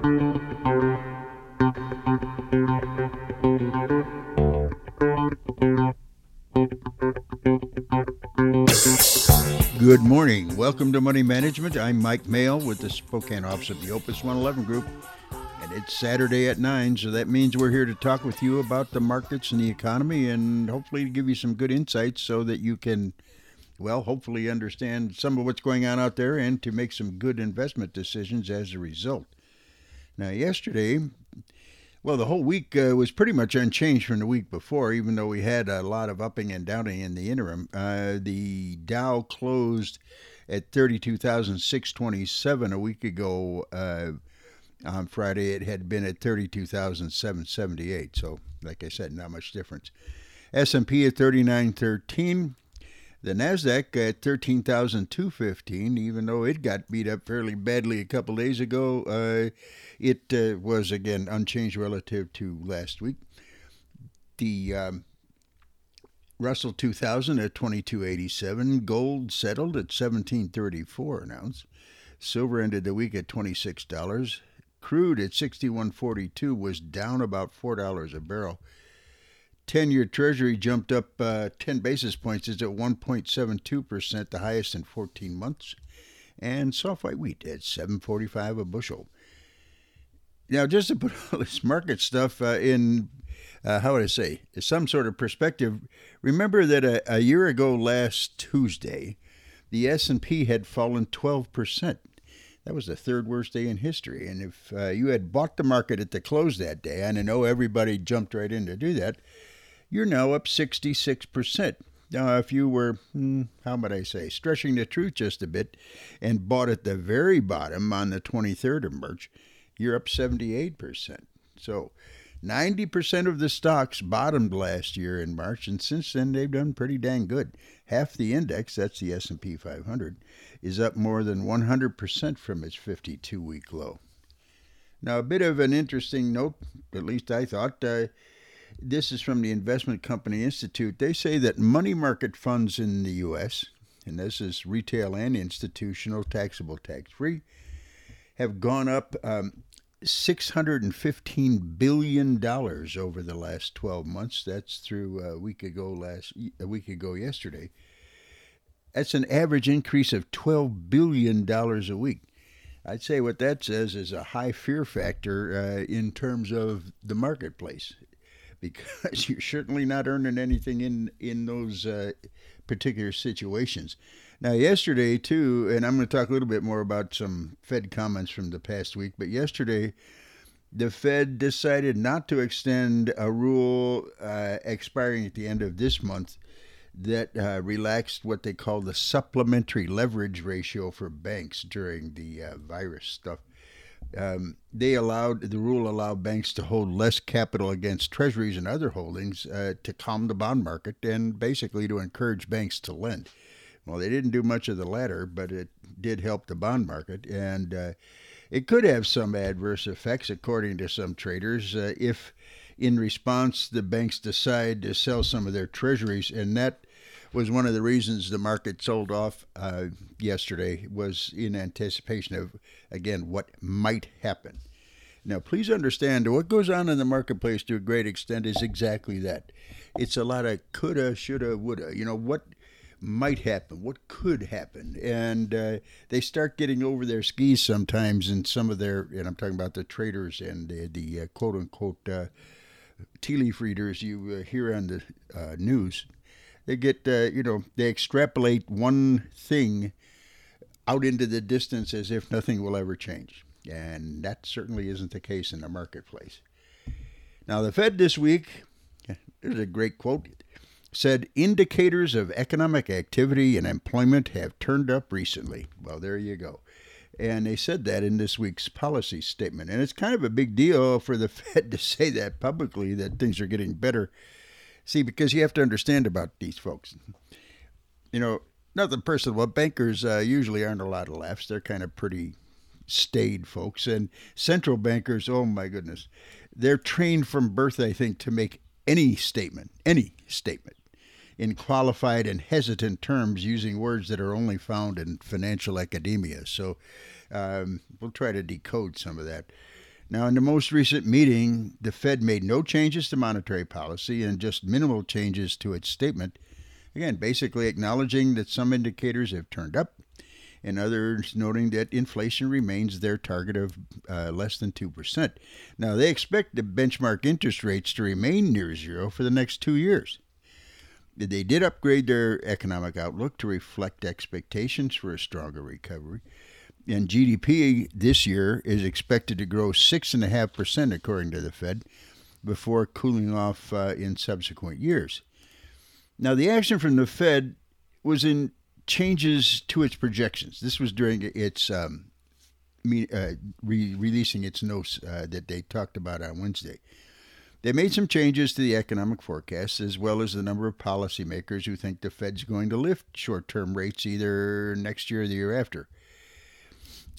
Good morning. Welcome to Money Management. I'm Mike Maehl with the Spokane office of the Opus 111 Group. And it's Saturday at 9, so that means we're here to talk with you about the markets and the economy and hopefully to give you some good insights so that you can, well, hopefully understand some of what's going on out there and to make some good investment decisions as a result. Now, yesterday, well, the whole week uh, was pretty much unchanged from the week before, even though we had a lot of upping and downing in the interim. Uh, the Dow closed at 32,627 a week ago. Uh, on Friday, it had been at 32,778. So, like I said, not much difference. S&P at 3913. The Nasdaq at 13,215, even though it got beat up fairly badly a couple days ago, uh, it uh, was again unchanged relative to last week. The um, Russell 2000 at 2287, gold settled at 1734 an ounce. Silver ended the week at $26. Crude at 61.42 was down about $4 a barrel. 10 year Treasury jumped up uh, 10 basis points, is at 1.72%, the highest in 14 months. And soft white wheat at 7.45 a bushel. Now, just to put all this market stuff uh, in, uh, how would I say, some sort of perspective, remember that a, a year ago last Tuesday, the S&P had fallen 12%. That was the third worst day in history. And if uh, you had bought the market at the close that day, and I know everybody jumped right in to do that, you're now up 66%. Now, if you were, hmm, how might I say, stretching the truth just a bit and bought at the very bottom on the 23rd of March, you're up 78%. So 90% of the stocks bottomed last year in March, and since then they've done pretty dang good. Half the index, that's the S&P 500, is up more than 100% from its 52-week low. Now, a bit of an interesting note, at least I thought, uh, this is from the Investment Company Institute. They say that money market funds in the U.S., and this is retail and institutional, taxable, tax free, have gone up um, $615 billion over the last 12 months. That's through a week ago last a week ago yesterday. That's an average increase of $12 billion a week. I'd say what that says is a high fear factor uh, in terms of the marketplace because you're certainly not earning anything in in those uh, particular situations. Now, yesterday too, and I'm going to talk a little bit more about some Fed comments from the past week. But yesterday, the Fed decided not to extend a rule uh, expiring at the end of this month that uh, relaxed what they call the supplementary leverage ratio for banks during the uh, virus stuff um, they allowed the rule allowed banks to hold less capital against treasuries and other holdings uh, to calm the bond market and basically to encourage banks to lend. Well, they didn't do much of the latter, but it did help the bond market, and uh, it could have some adverse effects, according to some traders, uh, if in response the banks decide to sell some of their treasuries, and that was one of the reasons the market sold off uh, yesterday was in anticipation of again what might happen. Now, please understand what goes on in the marketplace to a great extent is exactly that. It's a lot of coulda, shoulda, woulda. You know what might happen, what could happen, and uh, they start getting over their skis sometimes. In some of their, and I'm talking about the traders and the, the uh, quote unquote uh, tea leaf readers you uh, hear on the uh, news they get uh, you know they extrapolate one thing out into the distance as if nothing will ever change. And that certainly isn't the case in the marketplace. Now the fed this week there's a great quote said indicators of economic activity and employment have turned up recently. Well there you go. And they said that in this week's policy statement. And it's kind of a big deal for the fed to say that publicly that things are getting better See, because you have to understand about these folks. You know, nothing personal, but bankers uh, usually aren't a lot of laughs. They're kind of pretty staid folks. And central bankers, oh my goodness, they're trained from birth, I think, to make any statement, any statement, in qualified and hesitant terms using words that are only found in financial academia. So um, we'll try to decode some of that. Now, in the most recent meeting, the Fed made no changes to monetary policy and just minimal changes to its statement. Again, basically acknowledging that some indicators have turned up and others noting that inflation remains their target of uh, less than 2%. Now, they expect the benchmark interest rates to remain near zero for the next two years. They did upgrade their economic outlook to reflect expectations for a stronger recovery and GDP this year is expected to grow 6.5%, according to the Fed, before cooling off uh, in subsequent years. Now, the action from the Fed was in changes to its projections. This was during its um, uh, re- releasing its notes uh, that they talked about on Wednesday. They made some changes to the economic forecast, as well as the number of policymakers who think the Fed's going to lift short term rates either next year or the year after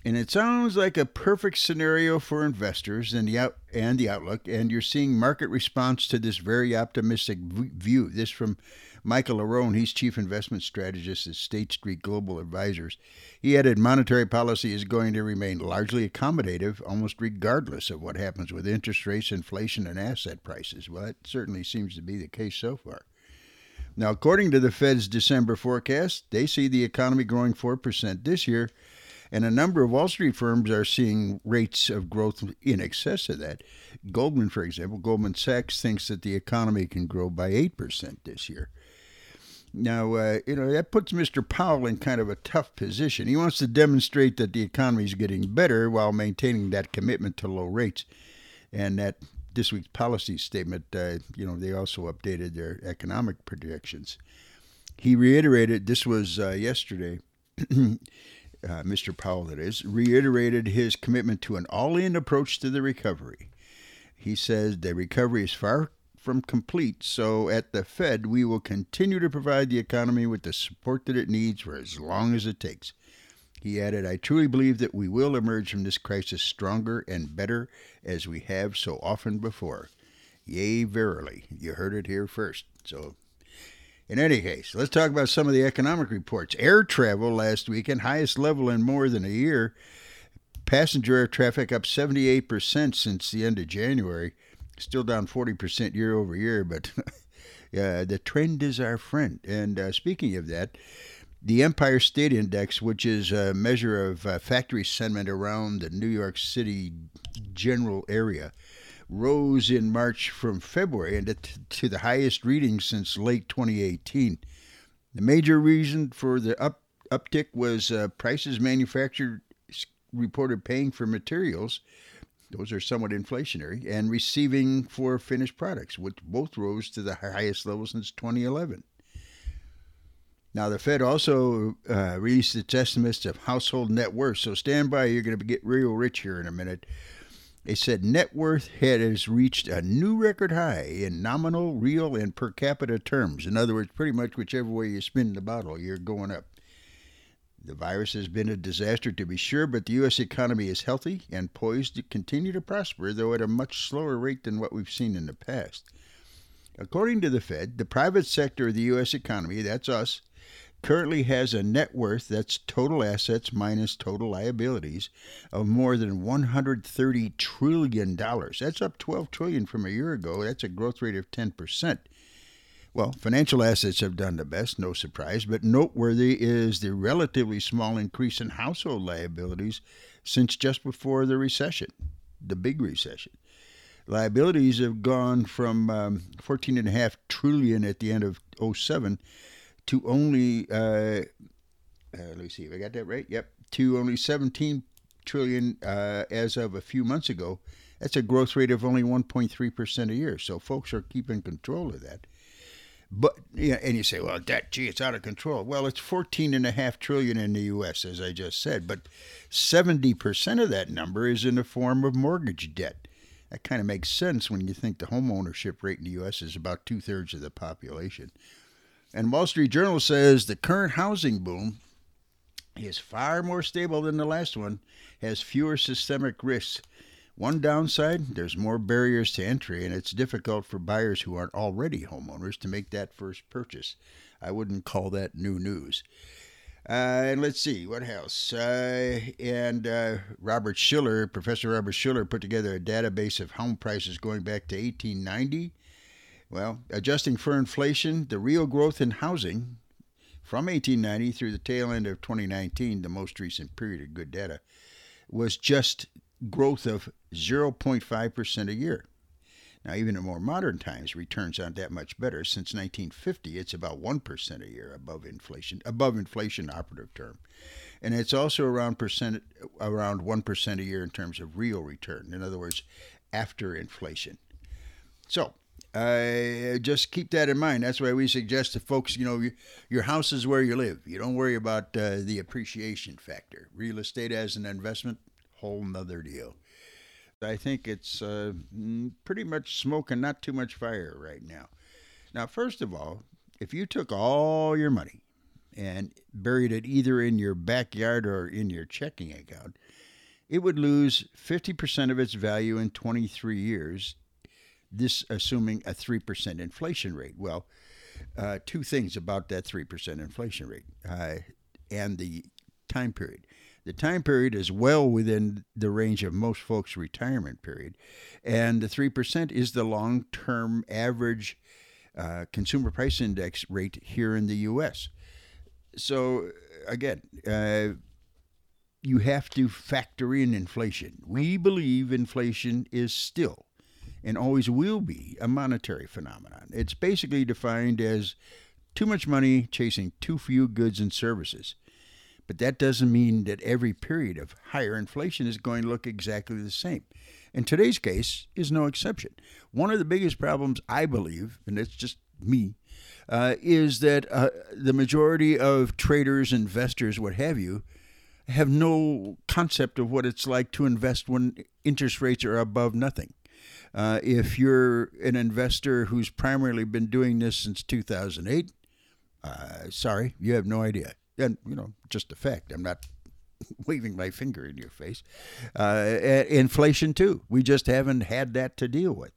and it sounds like a perfect scenario for investors and the out and the outlook and you're seeing market response to this very optimistic view. This from michael Arone, he's chief investment strategist at state street global advisors. He added monetary policy is going to remain largely accommodative almost regardless of what happens with interest rates inflation and asset prices. Well that certainly seems to be the case so far. Now according to the fed's december forecast they see the economy growing 4% this year and a number of Wall Street firms are seeing rates of growth in excess of that. Goldman, for example, Goldman Sachs thinks that the economy can grow by 8% this year. Now, uh, you know, that puts Mr. Powell in kind of a tough position. He wants to demonstrate that the economy is getting better while maintaining that commitment to low rates. And that this week's policy statement, uh, you know, they also updated their economic projections. He reiterated, this was uh, yesterday, uh, Mr. Powell, that is, reiterated his commitment to an all in approach to the recovery. He says the recovery is far from complete, so at the Fed, we will continue to provide the economy with the support that it needs for as long as it takes. He added, I truly believe that we will emerge from this crisis stronger and better as we have so often before. Yea, verily. You heard it here first. So in any case, let's talk about some of the economic reports. Air travel last weekend, highest level in more than a year. Passenger air traffic up 78% since the end of January. Still down 40% year over year, but uh, the trend is our friend. And uh, speaking of that, the Empire State Index, which is a measure of uh, factory sentiment around the New York City general area, rose in March from February and to the highest reading since late 2018. The major reason for the up, uptick was uh, prices manufacturers reported paying for materials. Those are somewhat inflationary, and receiving for finished products, which both rose to the highest level since 2011. Now, the Fed also uh, released its estimates of household net worth, so stand by, you're going to get real rich here in a minute. They said net worth has reached a new record high in nominal, real, and per capita terms. In other words, pretty much whichever way you spin the bottle, you're going up. The virus has been a disaster to be sure, but the U.S. economy is healthy and poised to continue to prosper, though at a much slower rate than what we've seen in the past. According to the Fed, the private sector of the U.S. economy, that's us, currently has a net worth that's total assets minus total liabilities of more than 130 trillion dollars. That's up 12 trillion from a year ago. That's a growth rate of 10%. Well, financial assets have done the best, no surprise, but noteworthy is the relatively small increase in household liabilities since just before the recession, the big recession. Liabilities have gone from um, 14.5 trillion at the end of 07 to only uh, uh, let me see if I got that right. Yep, to only 17 trillion uh, as of a few months ago. That's a growth rate of only 1.3 percent a year. So folks are keeping control of that. But yeah, and you say, well, that gee, it's out of control. Well, it's 14 and a half trillion in the U.S., as I just said, but 70 percent of that number is in the form of mortgage debt. That kind of makes sense when you think the home ownership rate in the U.S. is about two thirds of the population. And Wall Street Journal says the current housing boom is far more stable than the last one, has fewer systemic risks. One downside, there's more barriers to entry, and it's difficult for buyers who aren't already homeowners to make that first purchase. I wouldn't call that new news. Uh, and let's see what else. Uh, and uh, Robert Shiller, Professor Robert Shiller, put together a database of home prices going back to 1890. Well, adjusting for inflation, the real growth in housing from 1890 through the tail end of 2019, the most recent period of good data, was just growth of 0.5% a year. Now, even in more modern times, returns aren't that much better. Since 1950, it's about 1% a year above inflation, above inflation operative term. And it's also around percent around 1% a year in terms of real return. In other words, after inflation. So, uh, just keep that in mind. That's why we suggest to folks, you know, your house is where you live. You don't worry about uh, the appreciation factor. Real estate as an investment, whole nother deal. I think it's uh, mm, pretty much smoke and not too much fire right now. Now, first of all, if you took all your money and buried it either in your backyard or in your checking account, it would lose 50% of its value in 23 years, this assuming a 3% inflation rate. Well, uh, two things about that 3% inflation rate uh, and the time period. The time period is well within the range of most folks' retirement period, and the 3% is the long term average uh, consumer price index rate here in the U.S. So, again, uh, you have to factor in inflation. We believe inflation is still and always will be a monetary phenomenon. It's basically defined as too much money chasing too few goods and services. But that doesn't mean that every period of higher inflation is going to look exactly the same. And today's case is no exception. One of the biggest problems, I believe, and it's just me, uh, is that uh, the majority of traders, investors, what have you, have no concept of what it's like to invest when interest rates are above nothing. Uh, if you're an investor who's primarily been doing this since 2008, uh, sorry, you have no idea and you know, just a fact. I'm not waving my finger in your face. Uh, inflation too. We just haven't had that to deal with,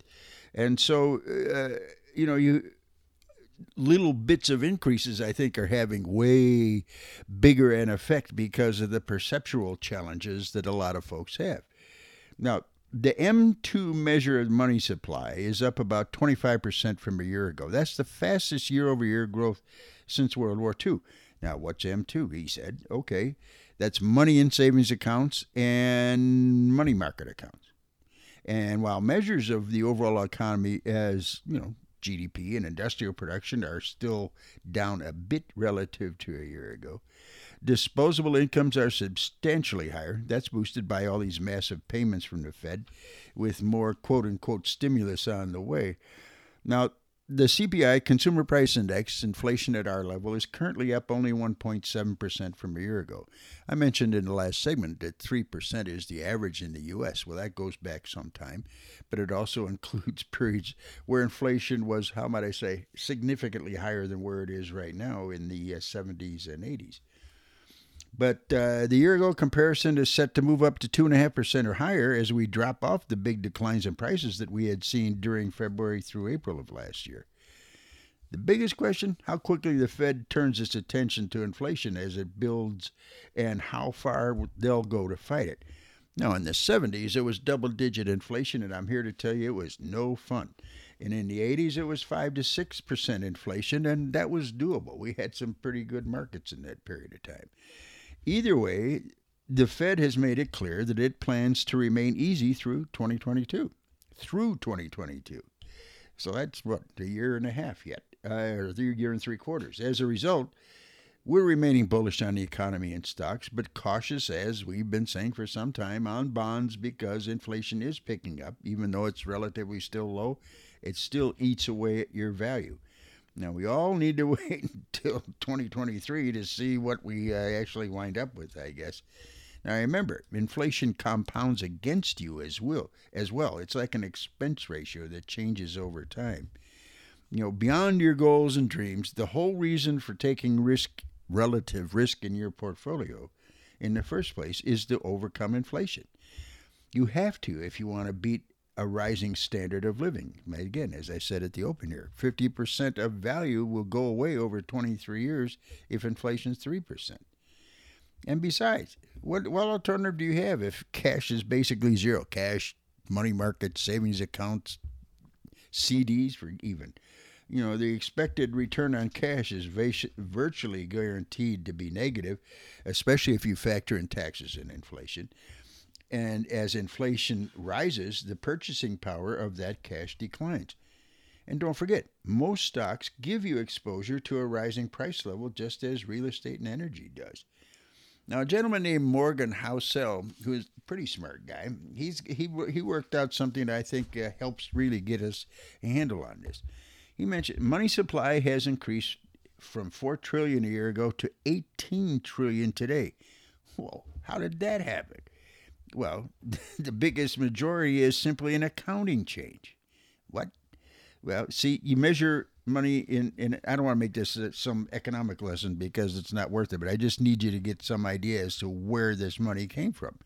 and so uh, you know you little bits of increases I think are having way bigger an effect because of the perceptual challenges that a lot of folks have. Now, the M2 measure of money supply is up about 25% from a year ago. That's the fastest year over year growth since World War II. Now, what's M2? He said, okay, that's money in savings accounts and money market accounts. And while measures of the overall economy as, you know, GDP and industrial production are still down a bit relative to a year ago, disposable incomes are substantially higher. That's boosted by all these massive payments from the Fed with more quote unquote stimulus on the way. Now, the CPI, Consumer Price Index, inflation at our level, is currently up only 1.7% from a year ago. I mentioned in the last segment that 3% is the average in the U.S. Well, that goes back some time, but it also includes periods where inflation was, how might I say, significantly higher than where it is right now in the uh, 70s and 80s. But uh, the year ago comparison is set to move up to 2.5% or higher as we drop off the big declines in prices that we had seen during February through April of last year. The biggest question how quickly the Fed turns its attention to inflation as it builds and how far they'll go to fight it. Now, in the 70s, it was double digit inflation, and I'm here to tell you it was no fun. And in the 80s, it was 5 to 6% inflation, and that was doable. We had some pretty good markets in that period of time. Either way, the Fed has made it clear that it plans to remain easy through 2022. Through 2022. So that's what, a year and a half yet, uh, or a year and three quarters. As a result, we're remaining bullish on the economy and stocks, but cautious, as we've been saying for some time, on bonds because inflation is picking up. Even though it's relatively still low, it still eats away at your value. Now, we all need to wait until 2023 to see what we uh, actually wind up with, I guess. Now, remember, inflation compounds against you as well. As well, it's like an expense ratio that changes over time. You know, beyond your goals and dreams, the whole reason for taking risk, relative risk in your portfolio, in the first place, is to overcome inflation. You have to if you want to beat a rising standard of living. Again, as I said at the open here, 50% of value will go away over 23 years if inflation is 3%. And besides, what what alternative do you have if cash is basically zero? Cash, money market, savings accounts, CDs for even. You know, the expected return on cash is virtually guaranteed to be negative, especially if you factor in taxes and inflation. And as inflation rises, the purchasing power of that cash declines. And don't forget, most stocks give you exposure to a rising price level just as real estate and energy does. Now, a gentleman named Morgan Housel, who is a pretty smart guy, he's he he worked out something that I think uh, helps really get us a handle on this. He mentioned money supply has increased from 4 trillion a year ago to 18 trillion today. Well, how did that happen? Well, the biggest majority is simply an accounting change. What? Well, see, you measure money in, in I don't want to make this some economic lesson because it's not worth it, but I just need you to get some idea as to where this money came from.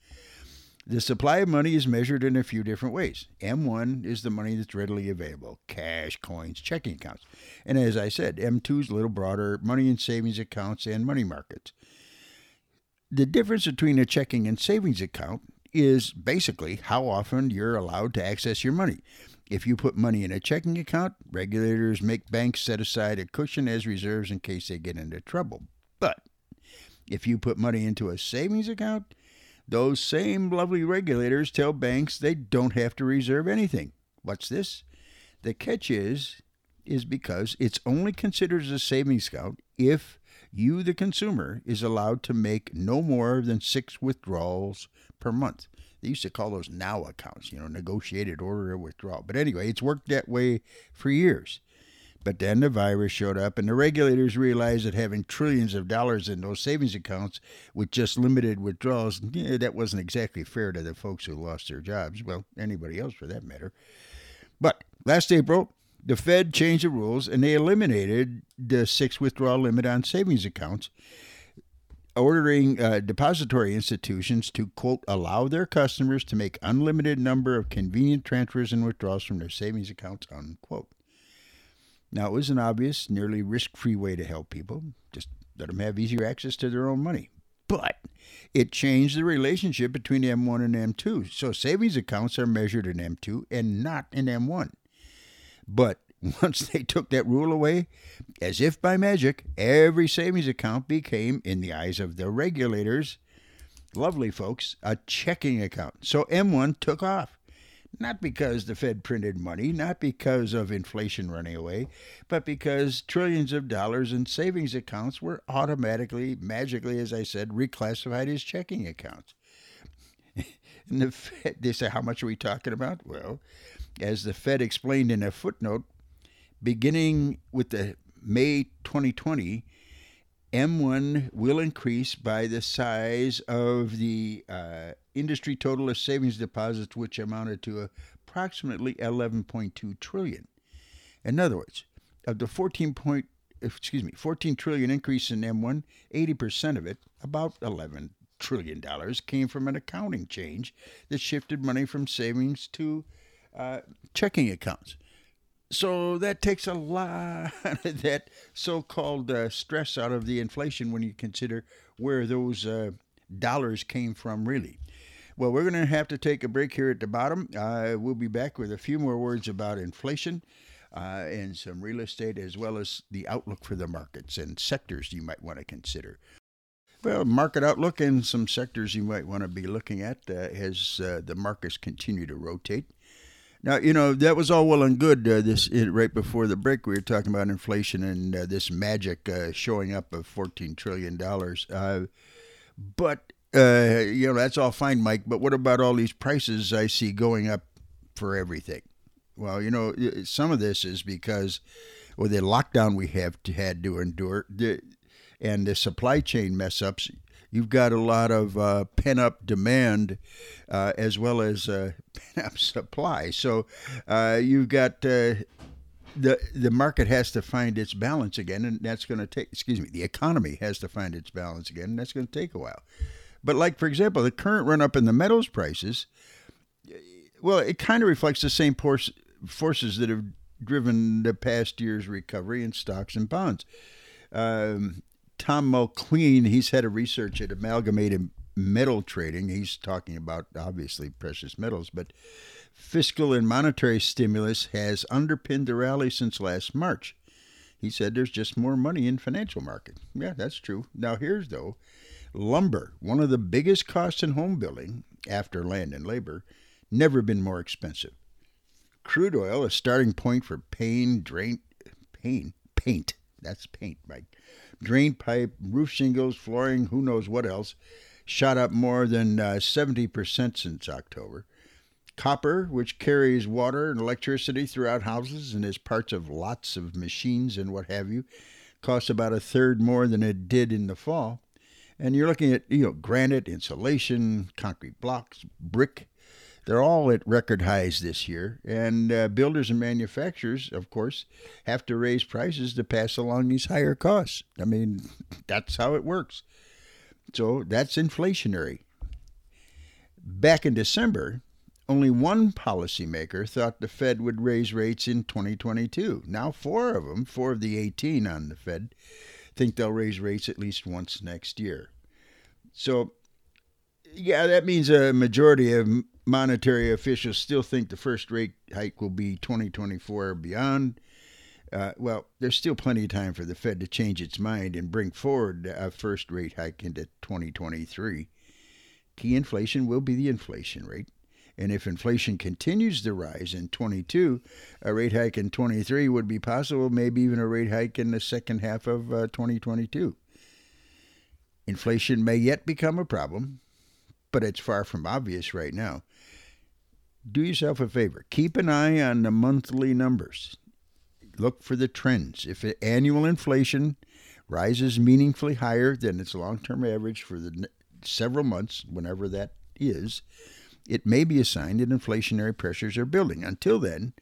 The supply of money is measured in a few different ways. M1 is the money that's readily available cash, coins, checking accounts. And as I said, M2 is a little broader money and savings accounts and money markets. The difference between a checking and savings account is basically how often you're allowed to access your money. If you put money in a checking account, regulators make banks set aside a cushion as reserves in case they get into trouble. But if you put money into a savings account, those same lovely regulators tell banks they don't have to reserve anything. What's this? The catch is is because it's only considered as a savings account if you the consumer is allowed to make no more than 6 withdrawals per month. They used to call those now accounts, you know, negotiated order of withdrawal. But anyway, it's worked that way for years. But then the virus showed up, and the regulators realized that having trillions of dollars in those savings accounts with just limited withdrawals, yeah, that wasn't exactly fair to the folks who lost their jobs. Well, anybody else for that matter. But last April, the Fed changed the rules and they eliminated the six withdrawal limit on savings accounts ordering uh, depository institutions to quote allow their customers to make unlimited number of convenient transfers and withdrawals from their savings accounts unquote. Now it was an obvious nearly risk-free way to help people just let them have easier access to their own money. But it changed the relationship between m1 and m2 so savings accounts are measured in m2 and not in m1 but Once they took that rule away, as if by magic, every savings account became, in the eyes of the regulators, lovely folks, a checking account. So M1 took off. Not because the Fed printed money, not because of inflation running away, but because trillions of dollars in savings accounts were automatically, magically, as I said, reclassified as checking accounts. and the Fed, they say, how much are we talking about? Well, as the Fed explained in a footnote, beginning with the May 2020, M1 will increase by the size of the uh, industry total of savings deposits, which amounted to approximately 11.2 trillion. In other words, of the 14 point, excuse me, 14 trillion increase in M1, 80% of it, about 11 trillion dollars, came from an accounting change that shifted money from savings to checking accounts. So that takes a lot of that so-called uh, stress out of the inflation when you consider where those uh, dollars came from, really. Well, we're going to have to take a break here at the bottom. Uh, we'll be back with a few more words about inflation uh, and some real estate, as well as the outlook for the markets and sectors you might want to consider. Well, market outlook and some sectors you might want to be looking at uh, as uh, the markets continue to rotate. Now, you know, that was all well and good. Uh, this right before the break, we were talking about inflation and uh, this magic uh, showing up of $14 trillion. Uh, but, uh, you know, that's all fine, Mike. But what about all these prices I see going up for everything? Well, you know, some of this is because with the lockdown we have to, had to endure the, and the supply chain mess ups, you've got a lot of uh, pent up demand uh, as well as uh, pent up supply. So uh, you've got uh, the the market has to find its balance again, and that's going to take. Excuse me, the economy has to find its balance again, and that's going to take a while. But like for example, the current run up in the metals prices, well, it kind of reflects the same forces that have driven the past year's recovery in stocks and bonds. Um, Tom Mulqueen, he's head of research at Amalgamated Metal Trading. He's talking about obviously precious metals, but fiscal and monetary stimulus has underpinned the rally since last March. He said there's just more money in financial market. Yeah, that's true. Now here's though, lumber, one of the biggest costs in home building after land and labor, never been more expensive. Crude oil, a starting point for pain, drain, pain, paint. That's paint, Mike. Drain pipe, roof shingles, flooring, who knows what else, shot up more than uh, 70% since October. Copper, which carries water and electricity throughout houses and is parts of lots of machines and what have you, costs about a third more than it did in the fall. And you're looking at you know granite, insulation, concrete blocks, brick. They're all at record highs this year, and uh, builders and manufacturers, of course, have to raise prices to pass along these higher costs. I mean, that's how it works. So that's inflationary. Back in December, only one policymaker thought the Fed would raise rates in 2022. Now, four of them, four of the 18 on the Fed, think they'll raise rates at least once next year. So, yeah, that means a majority of monetary officials still think the first rate hike will be 2024 or beyond. Uh, well, there's still plenty of time for the Fed to change its mind and bring forward a first rate hike into 2023. Key inflation will be the inflation rate. And if inflation continues to rise in 22, a rate hike in 23 would be possible, maybe even a rate hike in the second half of uh, 2022. Inflation may yet become a problem, but it's far from obvious right now. Do yourself a favor. Keep an eye on the monthly numbers. Look for the trends. If annual inflation rises meaningfully higher than its long term average for the several months, whenever that is, it may be a sign that inflationary pressures are building. Until then,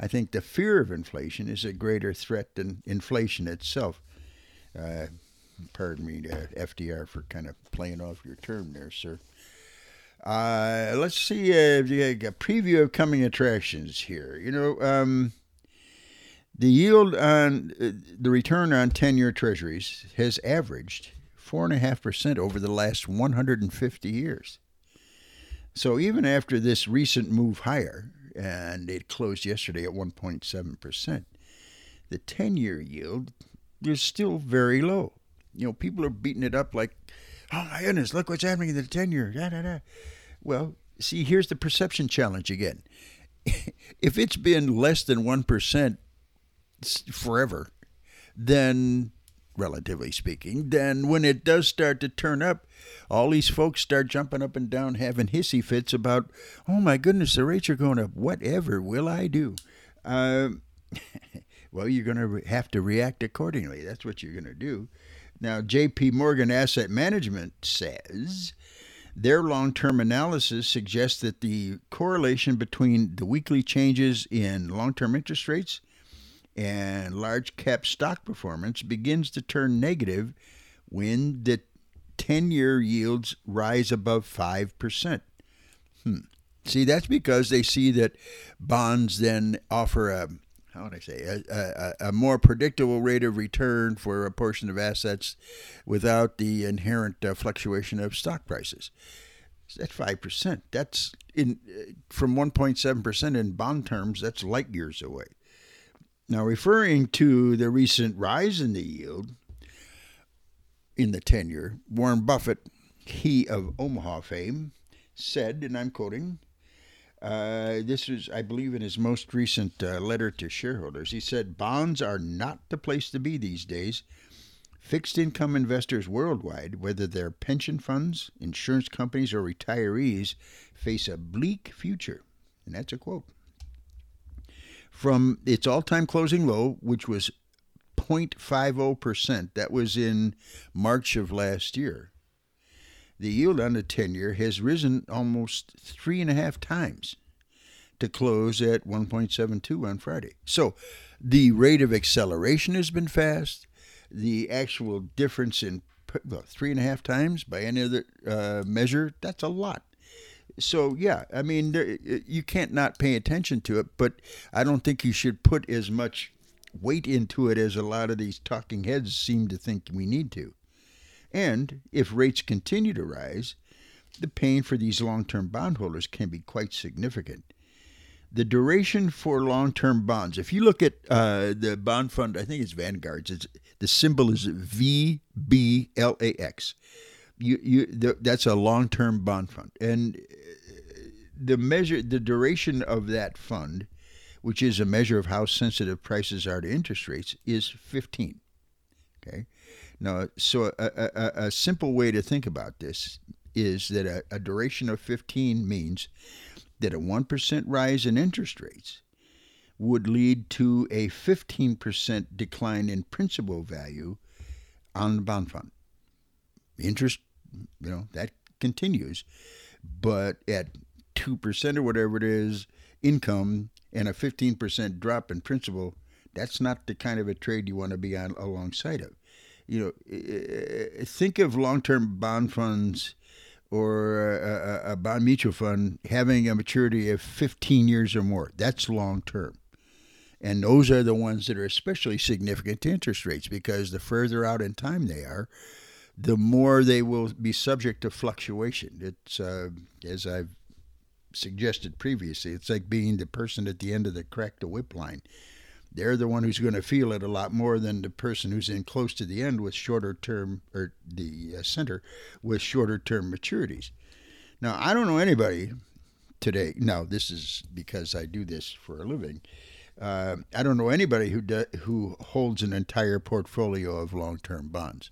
I think the fear of inflation is a greater threat than inflation itself. Uh, pardon me, uh, FDR, for kind of playing off your term there, sir. Uh, let's see a preview of coming attractions here. You know, um, the yield on uh, the return on 10 year treasuries has averaged 4.5% over the last 150 years. So even after this recent move higher, and it closed yesterday at 1.7%, the 10 year yield is still very low. You know, people are beating it up like, oh my goodness, look what's happening in the tenure. Da, da, da. Well, see, here's the perception challenge again. if it's been less than 1% forever, then relatively speaking, then when it does start to turn up, all these folks start jumping up and down having hissy fits about, oh my goodness, the rates are going up. Whatever will I do? Uh, well, you're going to have to react accordingly. That's what you're going to do. Now, JP Morgan Asset Management says their long term analysis suggests that the correlation between the weekly changes in long term interest rates and large cap stock performance begins to turn negative when the 10 year yields rise above 5%. Hmm. See, that's because they see that bonds then offer a how would I say a, a, a, more predictable rate of return for a portion of assets without the inherent uh, fluctuation of stock prices. That's five percent. That's in uh, from one point seven percent in bond terms. That's light years away. Now, referring to the recent rise in the yield in the tenure, Warren Buffett, he of Omaha fame, said, and I'm quoting, uh, this is, I believe, in his most recent uh, letter to shareholders. He said, Bonds are not the place to be these days. Fixed income investors worldwide, whether they're pension funds, insurance companies, or retirees, face a bleak future. And that's a quote from its all time closing low, which was 0.50%. That was in March of last year. The yield on the 10 year has risen almost three and a half times to close at 1.72 on Friday. So the rate of acceleration has been fast. The actual difference in well, three and a half times by any other uh, measure, that's a lot so yeah, I mean, there, you can't not pay attention to it, but I don't think you should put as much weight into it as a lot of these talking heads seem to think we need to. And if rates continue to rise, the pain for these long term bondholders can be quite significant. The duration for long term bonds, if you look at uh, the bond fund, I think it's Vanguard's, it's, the symbol is VBLAX. You, you, the, that's a long term bond fund. And uh, the measure, the duration of that fund, which is a measure of how sensitive prices are to interest rates, is 15. Okay. Now, so a, a, a simple way to think about this is that a, a duration of 15 means that a 1% rise in interest rates would lead to a 15% decline in principal value on the bond fund. Interest, you know, that continues, but at 2% or whatever it is, income and a 15% drop in principal, that's not the kind of a trade you want to be on alongside of. You know, think of long-term bond funds or a, a, bond mutual fund having a maturity of 15 years or more. That's long term. And those are the ones that are especially significant to interest rates because the further out in time they are, the more they will be subject to fluctuation. It's, uh, as I've suggested previously, it's like being the person at the end of the crack the whip line they're the one who's going to feel it a lot more than the person who's in close to the end with shorter term or the uh, center with shorter term maturities. Now, I don't know anybody today. Now, this is because I do this for a living. Uh, I don't know anybody who do, who holds an entire portfolio of long-term bonds.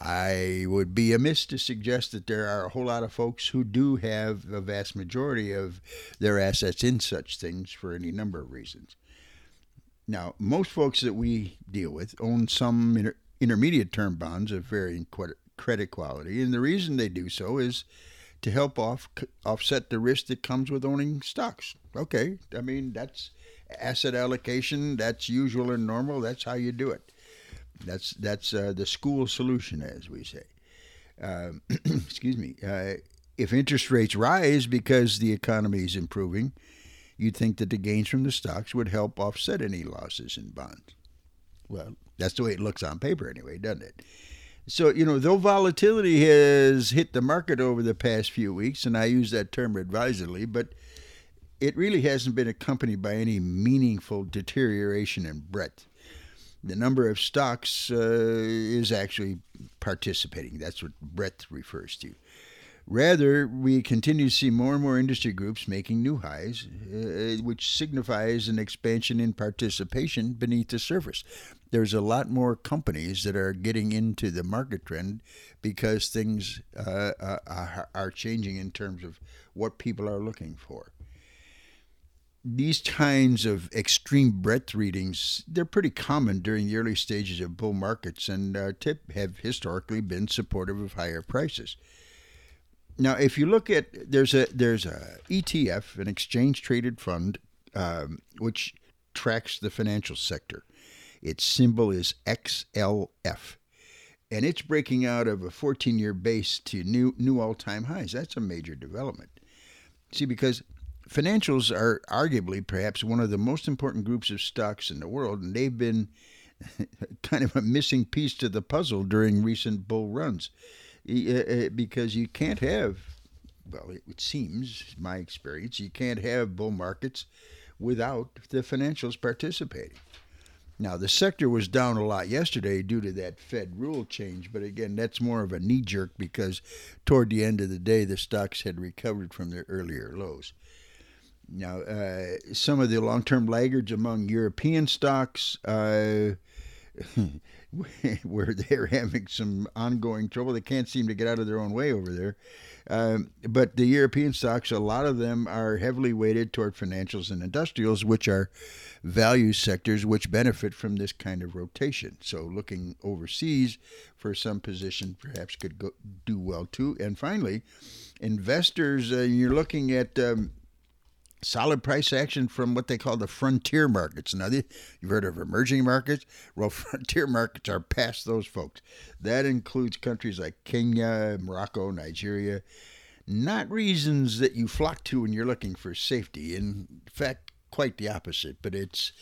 I would be amiss to suggest that there are a whole lot of folks who do have a vast majority of their assets in such things for any number of reasons. Now, most folks that we deal with own some inter- intermediate term bonds of varying credit quality, and the reason they do so is to help off offset the risk that comes with owning stocks. Okay, I mean that's asset allocation. That's usual and normal. That's how you do it. That's that's uh, the school solution, as we say. Uh, excuse me. Uh, if interest rates rise because the economy is improving, you'd think that the gains from the stocks would help offset any losses in bonds. Well, that's the way it looks on paper anyway, doesn't it? So, you know, though volatility has hit the market over the past few weeks, and I use that term advisedly, but it really hasn't been accompanied by any meaningful deterioration in breadth. The number of stocks uh, is actually participating. That's what breadth refers to. Rather, we continue to see more and more industry groups making new highs, uh, which signifies an expansion in participation beneath the surface. There's a lot more companies that are getting into the market trend because things uh, uh, are changing in terms of what people are looking for. These kinds of extreme breadth readings, they're pretty common during the early stages of bull markets and uh, tip have historically been supportive of higher prices. Now, if you look at there's a there's a ETF, an exchange traded fund, um, which tracks the financial sector. Its symbol is XLF, and it's breaking out of a 14-year base to new new all-time highs. That's a major development. See, because financials are arguably perhaps one of the most important groups of stocks in the world, and they've been kind of a missing piece to the puzzle during recent bull runs. Because you can't have, well, it seems, my experience, you can't have bull markets without the financials participating. Now, the sector was down a lot yesterday due to that Fed rule change, but again, that's more of a knee jerk because toward the end of the day, the stocks had recovered from their earlier lows. Now, uh, some of the long term laggards among European stocks, uh, where they're having some ongoing trouble. They can't seem to get out of their own way over there. Um, but the European stocks, a lot of them are heavily weighted toward financials and industrials, which are value sectors which benefit from this kind of rotation. So looking overseas for some position perhaps could go, do well too. And finally, investors, uh, you're looking at um, solid price action from what they call the frontier markets. Now, you've heard of emerging markets? Well, frontier markets are past those folks. That includes countries like Kenya, Morocco, Nigeria. Not reasons that you flock to when you're looking for safety. In fact, quite the opposite. But it's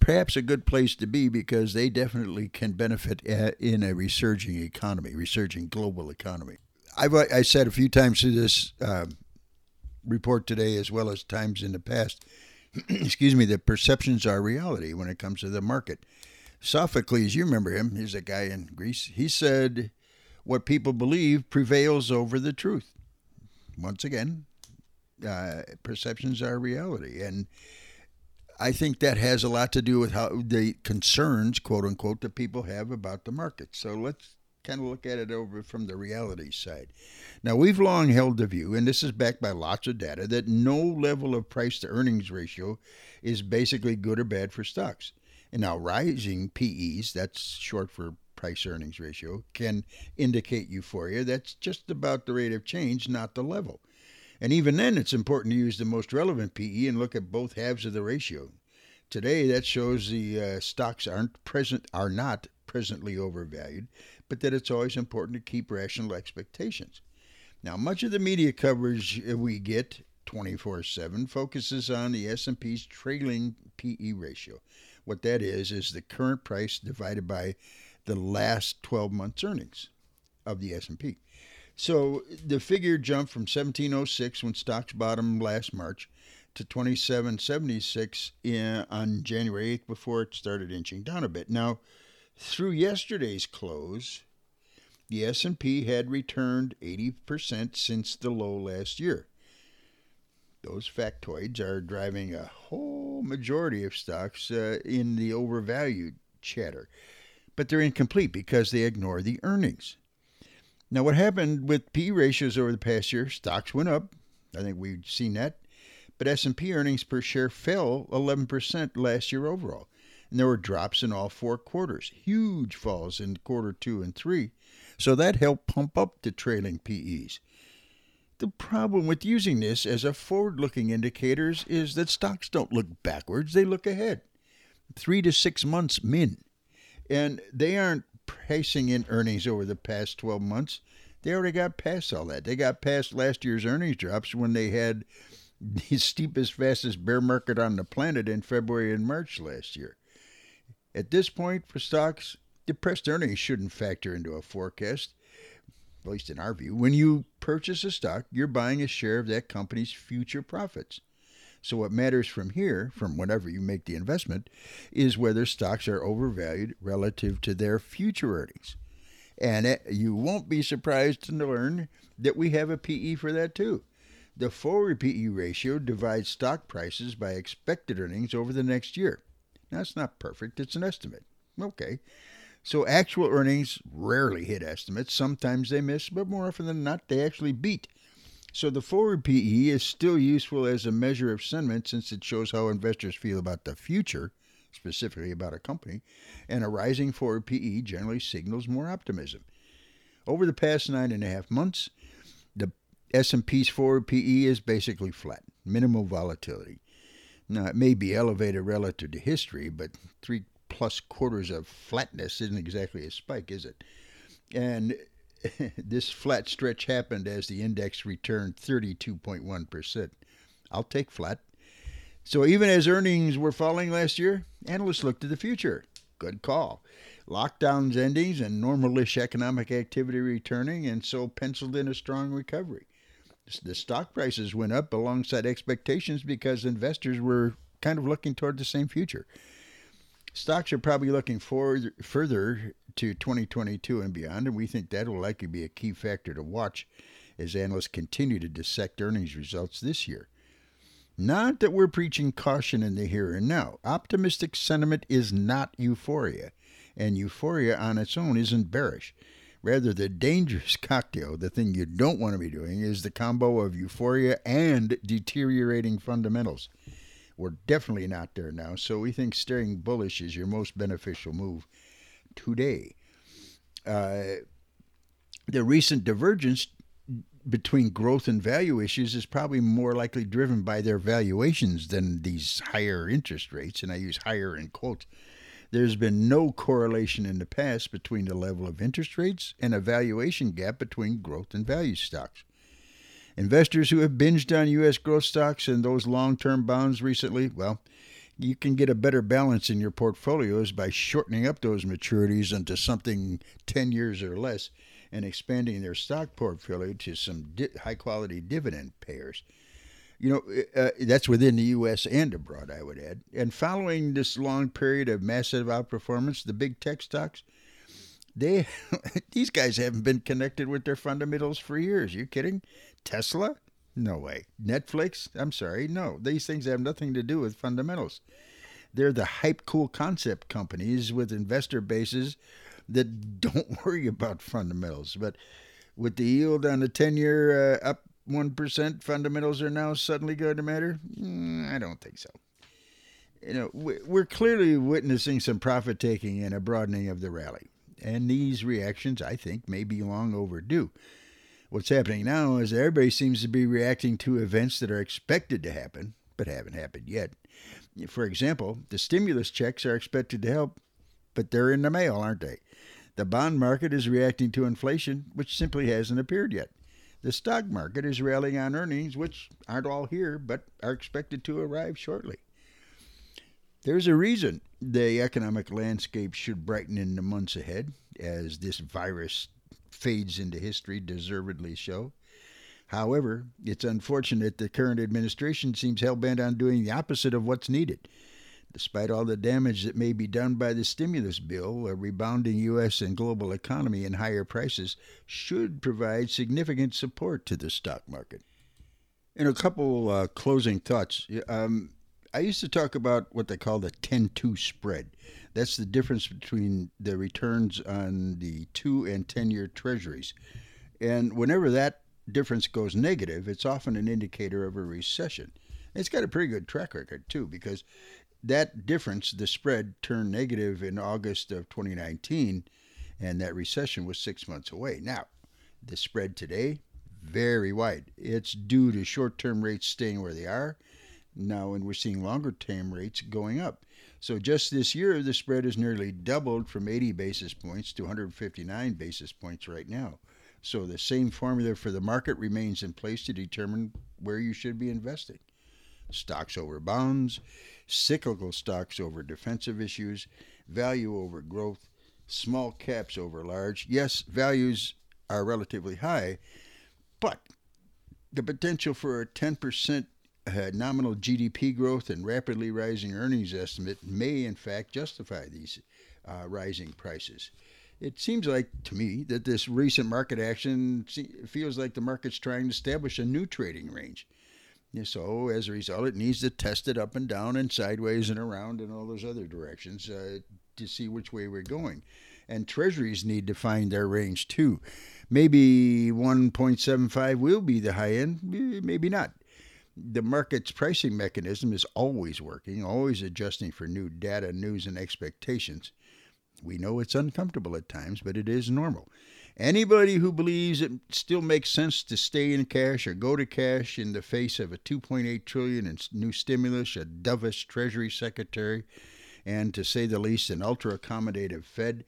perhaps a good place to be because they definitely can benefit in a resurging economy, resurging global economy. I've I said a few times to this uh, report today, as well as times in the past, excuse me, that perceptions are reality when it comes to the market. Sophocles, you remember him, he's a guy in Greece. He said, What people believe prevails over the truth. Once again, uh, perceptions are reality. And I think that has a lot to do with how the concerns, quote unquote, that people have about the market. So let's kind of look at it over from the reality side. Now, we've long held the view, and this is backed by lots of data, that no level of price to earnings ratio is basically good or bad for stocks. And now, rising PEs, that's short for price earnings ratio, can indicate euphoria. That's just about the rate of change, not the level. And even then, it's important to use the most relevant PE and look at both halves of the ratio. Today, that shows the uh, stocks aren't present are not presently overvalued, but that it's always important to keep rational expectations. Now, much of the media coverage we get 24/7 focuses on the S&P's trailing PE ratio. What that is is the current price divided by the last 12 months earnings of the S&P. So the figure jumped from 1706 when stocks bottomed last March to 2776 in, on January 8th before it started inching down a bit. Now, through yesterday's close, the S&P had returned 80% since the low last year. Those factoids are driving a whole majority of stocks uh, in the overvalued chatter. But they're incomplete because they ignore the earnings. Now, what happened with P ratios over the past year? Stocks went up. I think we've seen that. But S&P earnings per share fell 11% last year overall. And there were drops in all four quarters. Huge falls in quarter 2 and 3. So that helped pump up the trailing PEs. The problem with using this as a forward-looking indicators is that stocks don't look backwards, they look ahead. 3 to 6 months min. And they aren't pricing in earnings over the past 12 months. They already got past all that. They got past last year's earnings drops when they had the steepest, fastest bear market on the planet in February and March last year. At this point, for stocks, depressed earnings shouldn't factor into a forecast, at least in our view. When you purchase a stock, you're buying a share of that company's future profits. So what matters from here, from whenever you make the investment, is whether stocks are overvalued relative to their future earnings. And eh, you won't be surprised to learn that we have a PE for that too. The forward PE ratio divides stock prices by expected earnings over the next year. Now, it's not perfect, it's an estimate. Okay. So, actual earnings rarely hit estimates. Sometimes they miss, but more often than not, they actually beat. So the forward PE is still useful as a measure of sentiment since it shows how investors feel about the future, specifically about a company, and a rising forward PE generally signals more optimism. Over the past nine and a half months, the S&P's forward PE is basically flat, minimal volatility. Now, it may be elevated relative to history, but three plus quarters of flatness isn't exactly a spike, is it? And this flat stretch happened as the index returned 32.1%. I'll take flat. So even as earnings were falling last year, analysts looked to the future. Good call. Lockdowns ending and normalish economic activity returning, and so penciled in a strong recovery. The stock prices went up alongside expectations because investors were kind of looking toward the same future. Stocks are probably looking forward further to 2022 and beyond, and we think that will likely be a key factor to watch as analysts continue to dissect earnings results this year. Not that we're preaching caution in the here and now. Optimistic sentiment is not euphoria, and euphoria on its own isn't bearish. Rather, the dangerous cocktail, the thing you don't want to be doing, is the combo of euphoria and deteriorating fundamentals. We're definitely not there now, so we think staying bullish is your most beneficial move today. Uh, the recent divergence between growth and value issues is probably more likely driven by their valuations than these higher interest rates, and I use higher in quotes. There's been no correlation in the past between the level of interest rates and a valuation gap between growth and value stocks. Investors who have binged on U.S. growth stocks and those long term bonds recently, well, you can get a better balance in your portfolios by shortening up those maturities into something 10 years or less and expanding their stock portfolio to some di- high quality dividend payers. You know, uh, that's within the U.S. and abroad, I would add. And following this long period of massive outperformance, the big tech stocks, they these guys haven't been connected with their fundamentals for years. Are you kidding? Tesla? No way. Netflix? I'm sorry. No, these things have nothing to do with fundamentals. They're the hype cool concept companies with investor bases that don't worry about fundamentals. But with the yield on the 10 year uh, up 1%, fundamentals are now suddenly going to matter? Mm, I don't think so. You know, we're clearly witnessing some profit taking and a broadening of the rally. And these reactions, I think, may be long overdue. What's happening now is everybody seems to be reacting to events that are expected to happen, but haven't happened yet. For example, the stimulus checks are expected to help, but they're in the mail, aren't they? The bond market is reacting to inflation, which simply hasn't appeared yet. The stock market is rallying on earnings, which aren't all here, but are expected to arrive shortly. There's a reason the economic landscape should brighten in the months ahead, as this virus fades into history, deservedly so. However, it's unfortunate the current administration seems hell bent on doing the opposite of what's needed. Despite all the damage that may be done by the stimulus bill, a rebounding U.S. and global economy and higher prices should provide significant support to the stock market. And a couple uh, closing thoughts. Um, I used to talk about what they call the 10 2 spread. That's the difference between the returns on the two and 10 year treasuries. And whenever that difference goes negative, it's often an indicator of a recession. It's got a pretty good track record, too, because that difference, the spread, turned negative in August of 2019, and that recession was six months away. Now, the spread today, very wide. It's due to short term rates staying where they are now, and we're seeing longer term rates going up. So just this year, the spread has nearly doubled from 80 basis points to 159 basis points right now. So the same formula for the market remains in place to determine where you should be investing stocks over bonds, cyclical stocks over defensive issues, value over growth, small caps over large. Yes, values are relatively high, but the potential for a 10% uh, nominal GDP growth and rapidly rising earnings estimate may, in fact, justify these uh, rising prices. It seems like to me that this recent market action feels like the market's trying to establish a new trading range. So as a result, it needs to test it up and down and sideways and around and all those other directions uh, to see which way we're going. And treasuries need to find their range too. Maybe 1.75 will be the high end, maybe not. The market's pricing mechanism is always working, always adjusting for new data, news, and expectations. We know it's uncomfortable at times, but it is normal. Anybody who believes it still makes sense to stay in cash or go to cash in the face of a 2.8 trillion in new stimulus, a dovish Treasury Secretary, and to say the least, an ultra accommodative Fed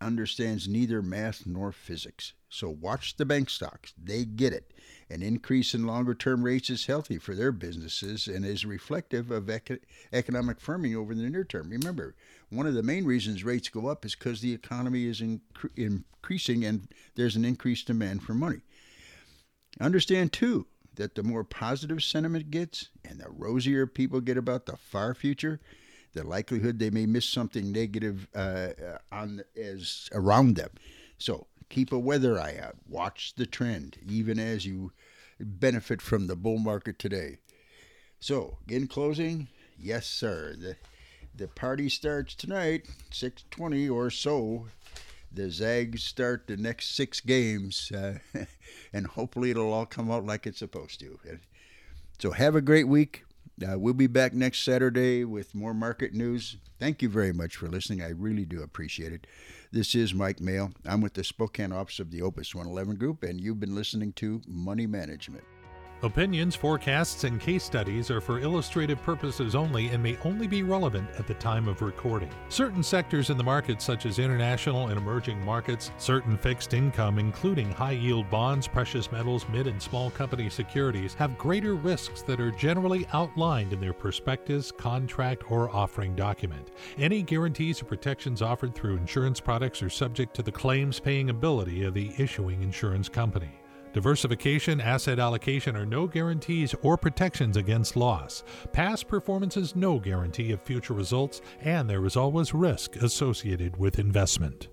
understands neither math nor physics. So watch the bank stocks. They get it. An increase in longer term rates is healthy for their businesses and is reflective of economic firming over the near term. Remember, one of the main reasons rates go up is because the economy is incre- increasing and there's an increased demand for money. Understand, too, that the more positive sentiment gets and the rosier people get about the far future, the likelihood they may miss something negative uh on as around them. So keep a weather eye out. Watch the trend, even as you benefit from the bull market today. So, in closing, yes, sir. The the party starts tonight, 6:20 or so. The Zags start the next six games, uh, and hopefully it'll all come out like it's supposed to. So have a great week. Uh, we'll be back next Saturday with more market news. Thank you very much for listening. I really do appreciate it. This is Mike Maehl. I'm with the Spokane office of the Opus 111 Group, and you've been listening to Money Management. Opinions, forecasts, and case studies are for illustrative purposes only and may only be relevant at the time of recording. Certain sectors in the market, such as international and emerging markets, certain fixed income, including high yield bonds, precious metals, mid and small company securities, have greater risks that are generally outlined in their prospectus, contract, or offering document. Any guarantees or protections offered through insurance products are subject to the claims paying ability of the issuing insurance company. Diversification, asset allocation are no guarantees or protections against loss. Past performance is no guarantee of future results, and there is always risk associated with investment.